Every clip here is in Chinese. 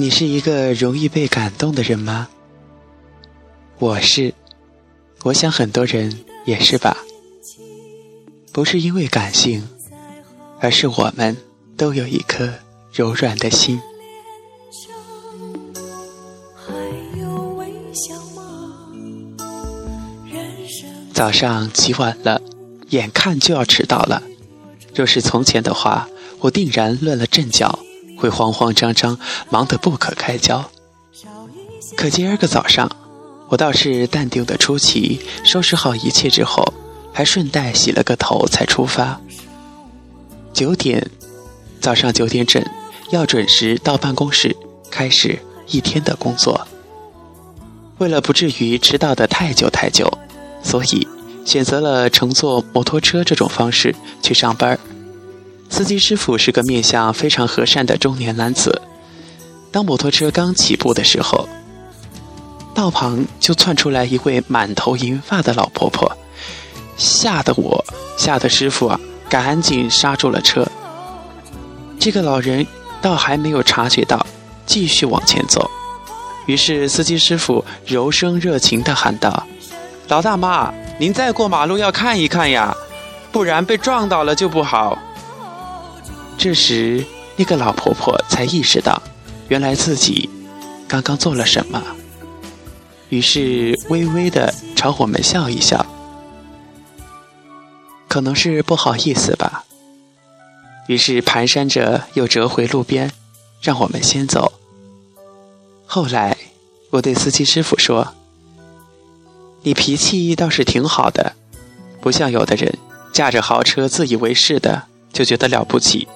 你是一个容易被感动的人吗？我是，我想很多人也是吧。不是因为感性，而是我们都有一颗柔软的心。早上起晚了，眼看就要迟到了。若是从前的话，我定然乱了阵脚，会慌慌张张，忙得不可开交。可今儿个早上，我倒是淡定的出奇，收拾好一切之后，还顺带洗了个头才出发。九点，早上九点整，要准时到办公室，开始一天的工作。为了不至于迟到的太久太久。所以，选择了乘坐摩托车这种方式去上班。司机师傅是个面相非常和善的中年男子。当摩托车刚起步的时候，道旁就窜出来一位满头银发的老婆婆，吓得我，吓得师傅啊，赶紧刹住了车。这个老人倒还没有察觉到，继续往前走。于是司机师傅柔声热情地喊道。老大妈，您再过马路要看一看呀，不然被撞到了就不好。这时，那个老婆婆才意识到，原来自己刚刚做了什么，于是微微的朝我们笑一笑，可能是不好意思吧。于是蹒跚着又折回路边，让我们先走。后来，我对司机师傅说。你脾气倒是挺好的，不像有的人驾着豪车自以为是的就觉得了不起，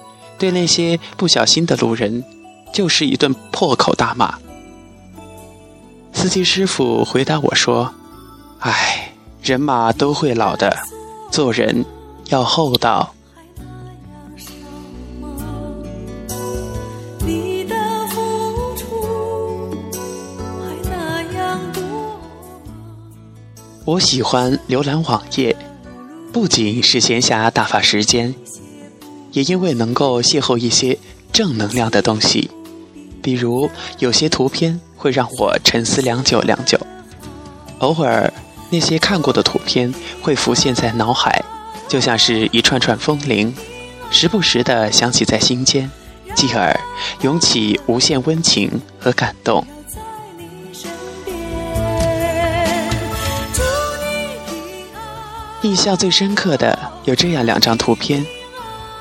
对那些不小心的路人就是一顿破口大骂。司机师傅回答我说：“哎，人嘛都会老的，做人要厚道。”我喜欢浏览网页，不仅是闲暇打发时间，也因为能够邂逅一些正能量的东西。比如有些图片会让我沉思良久良久，偶尔那些看过的图片会浮现在脑海，就像是一串串风铃，时不时的响起在心间，继而涌起无限温情和感动。印象最深刻的有这样两张图片，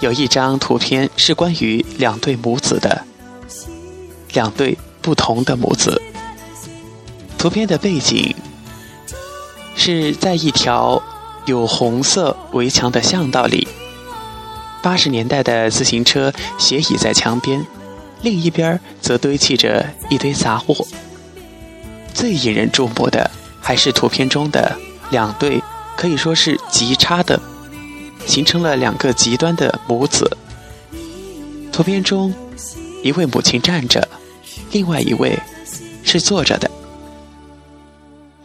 有一张图片是关于两对母子的，两对不同的母子。图片的背景是在一条有红色围墙的巷道里，八十年代的自行车斜倚在墙边，另一边则堆砌着一堆杂物。最引人注目的还是图片中的两对。可以说是极差的，形成了两个极端的母子。图片中，一位母亲站着，另外一位是坐着的。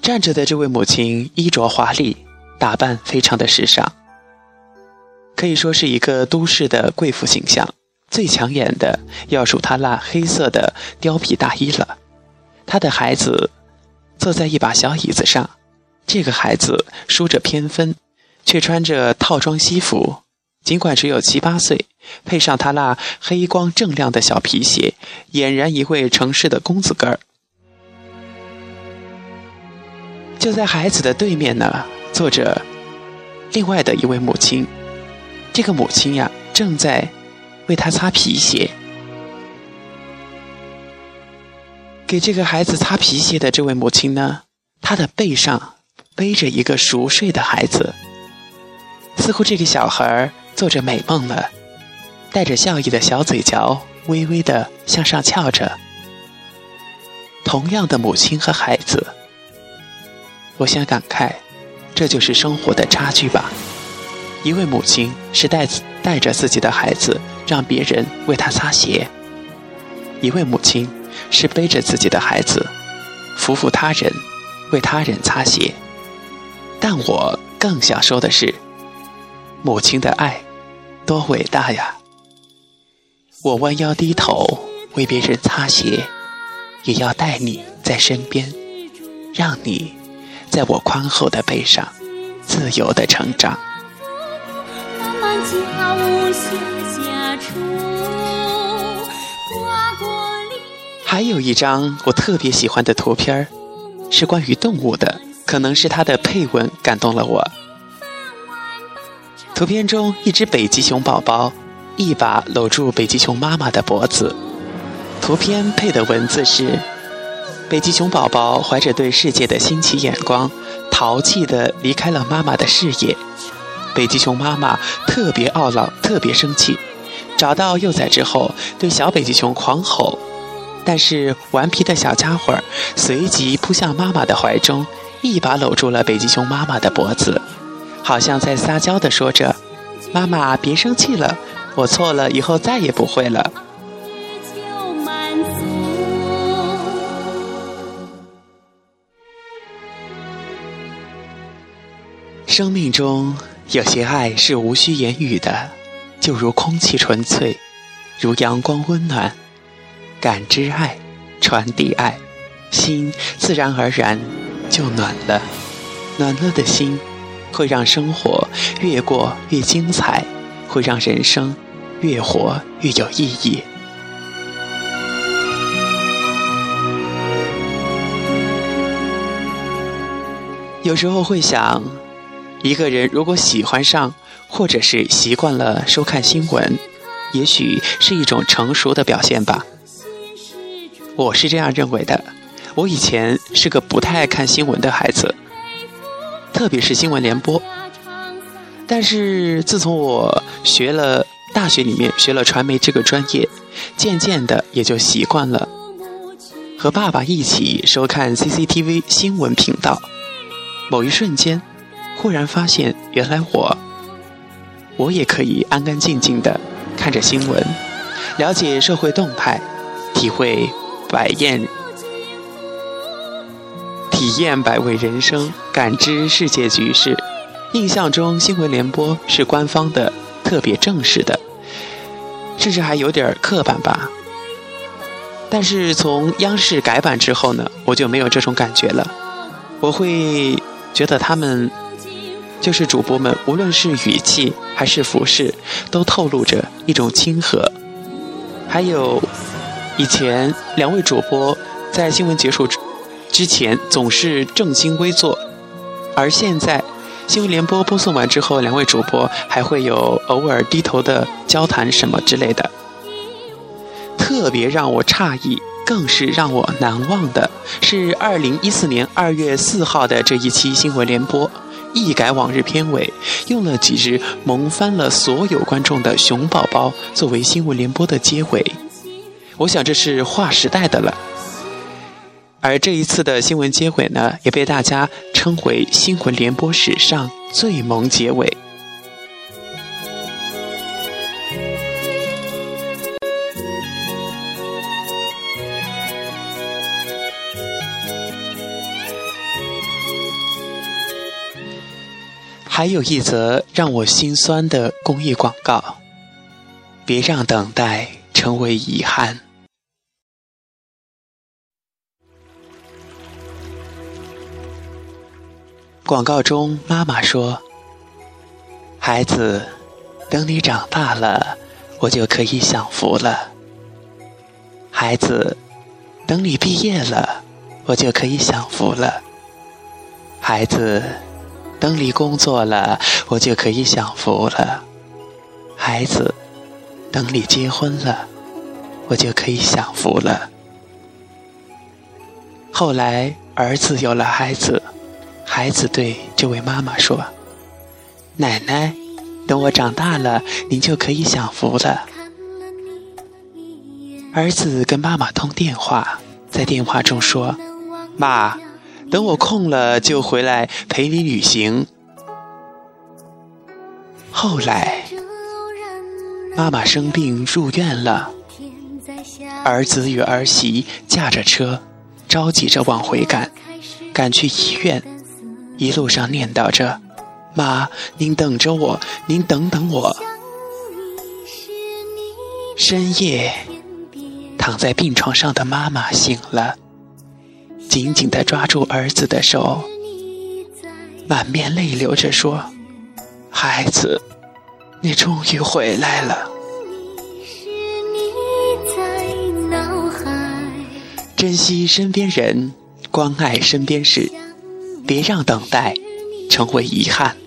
站着的这位母亲衣着华丽，打扮非常的时尚，可以说是一个都市的贵妇形象。最抢眼的要数她那黑色的貂皮大衣了。她的孩子坐在一把小椅子上。这个孩子梳着偏分，却穿着套装西服。尽管只有七八岁，配上他那黑光锃亮的小皮鞋，俨然一位城市的公子哥儿。就在孩子的对面呢，坐着另外的一位母亲。这个母亲呀，正在为他擦皮鞋。给这个孩子擦皮鞋的这位母亲呢，她的背上。背着一个熟睡的孩子，似乎这个小孩做着美梦了，带着笑意的小嘴角微微的向上翘着。同样的母亲和孩子，我想感慨，这就是生活的差距吧。一位母亲是带带着自己的孩子让别人为他擦鞋，一位母亲是背着自己的孩子，服务他人，为他人擦鞋。但我更想说的是，母亲的爱多伟大呀！我弯腰低头为别人擦鞋，也要带你在身边，让你在我宽厚的背上自由的成长。还有一张我特别喜欢的图片，是关于动物的，可能是它的配文感动了我。图片中，一只北极熊宝宝一把搂住北极熊妈妈的脖子。图片配的文字是：北极熊宝宝怀着对世界的新奇眼光，淘气地离开了妈妈的视野。北极熊妈妈特别懊恼，特别生气，找到幼崽之后，对小北极熊狂吼。但是顽皮的小家伙随即扑向妈妈的怀中，一把搂住了北极熊妈妈的脖子，好像在撒娇的说着：“妈妈别生气了，我错了，以后再也不会了。”生命中有些爱是无需言语的，就如空气纯粹，如阳光温暖。感知爱，传递爱，心自然而然就暖了。暖了的心，会让生活越过越精彩，会让人生越活越有意义。有时候会想，一个人如果喜欢上，或者是习惯了收看新闻，也许是一种成熟的表现吧。我是这样认为的。我以前是个不太爱看新闻的孩子，特别是新闻联播。但是自从我学了大学里面学了传媒这个专业，渐渐的也就习惯了和爸爸一起收看 CCTV 新闻频道。某一瞬间，忽然发现，原来我，我也可以安安静静的看着新闻，了解社会动态，体会。百厌体验百味人生，感知世界局势。印象中新闻联播是官方的，特别正式的，甚至还有点刻板吧。但是从央视改版之后呢，我就没有这种感觉了。我会觉得他们就是主播们，无论是语气还是服饰，都透露着一种亲和，还有。以前两位主播在新闻结束之之前总是正襟危坐，而现在新闻联播播送完之后，两位主播还会有偶尔低头的交谈什么之类的。特别让我诧异，更是让我难忘的是，二零一四年二月四号的这一期新闻联播，一改往日片尾，用了几只萌翻了所有观众的熊宝宝作为新闻联播的结尾。我想这是划时代的了，而这一次的新闻结尾呢，也被大家称为新闻联播史上最萌结尾。还有一则让我心酸的公益广告：别让等待成为遗憾。广告中，妈妈说：“孩子，等你长大了，我就可以享福了。孩子，等你毕业了，我就可以享福了。孩子，等你工作了，我就可以享福了。孩子，等你结婚了，我就可以享福了。”后来，儿子有了孩子。孩子对这位妈妈说：“奶奶，等我长大了，您就可以享福了。”儿子跟妈妈通电话，在电话中说：“妈，等我空了就回来陪你旅行。”后来，妈妈生病入院了，儿子与儿媳驾着车，着急着往回赶，赶去医院。一路上念叨着：“妈，您等着我，您等等我。”深夜，躺在病床上的妈妈醒了，紧紧地抓住儿子的手，满面泪流着说：“孩子，你终于回来了。”珍惜身边人，关爱身边事，别让等待成为遗憾。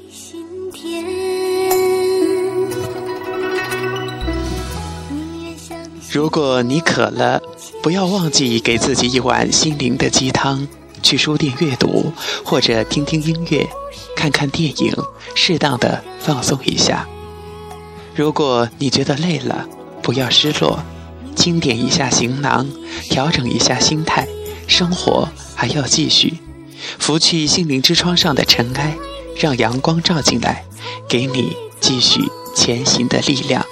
如果你渴了，不要忘记给自己一碗心灵的鸡汤。去书店阅读，或者听听音乐，看看电影，适当的放松一下。如果你觉得累了，不要失落。清点一下行囊，调整一下心态，生活还要继续。拂去心灵之窗上的尘埃，让阳光照进来，给你继续前行的力量。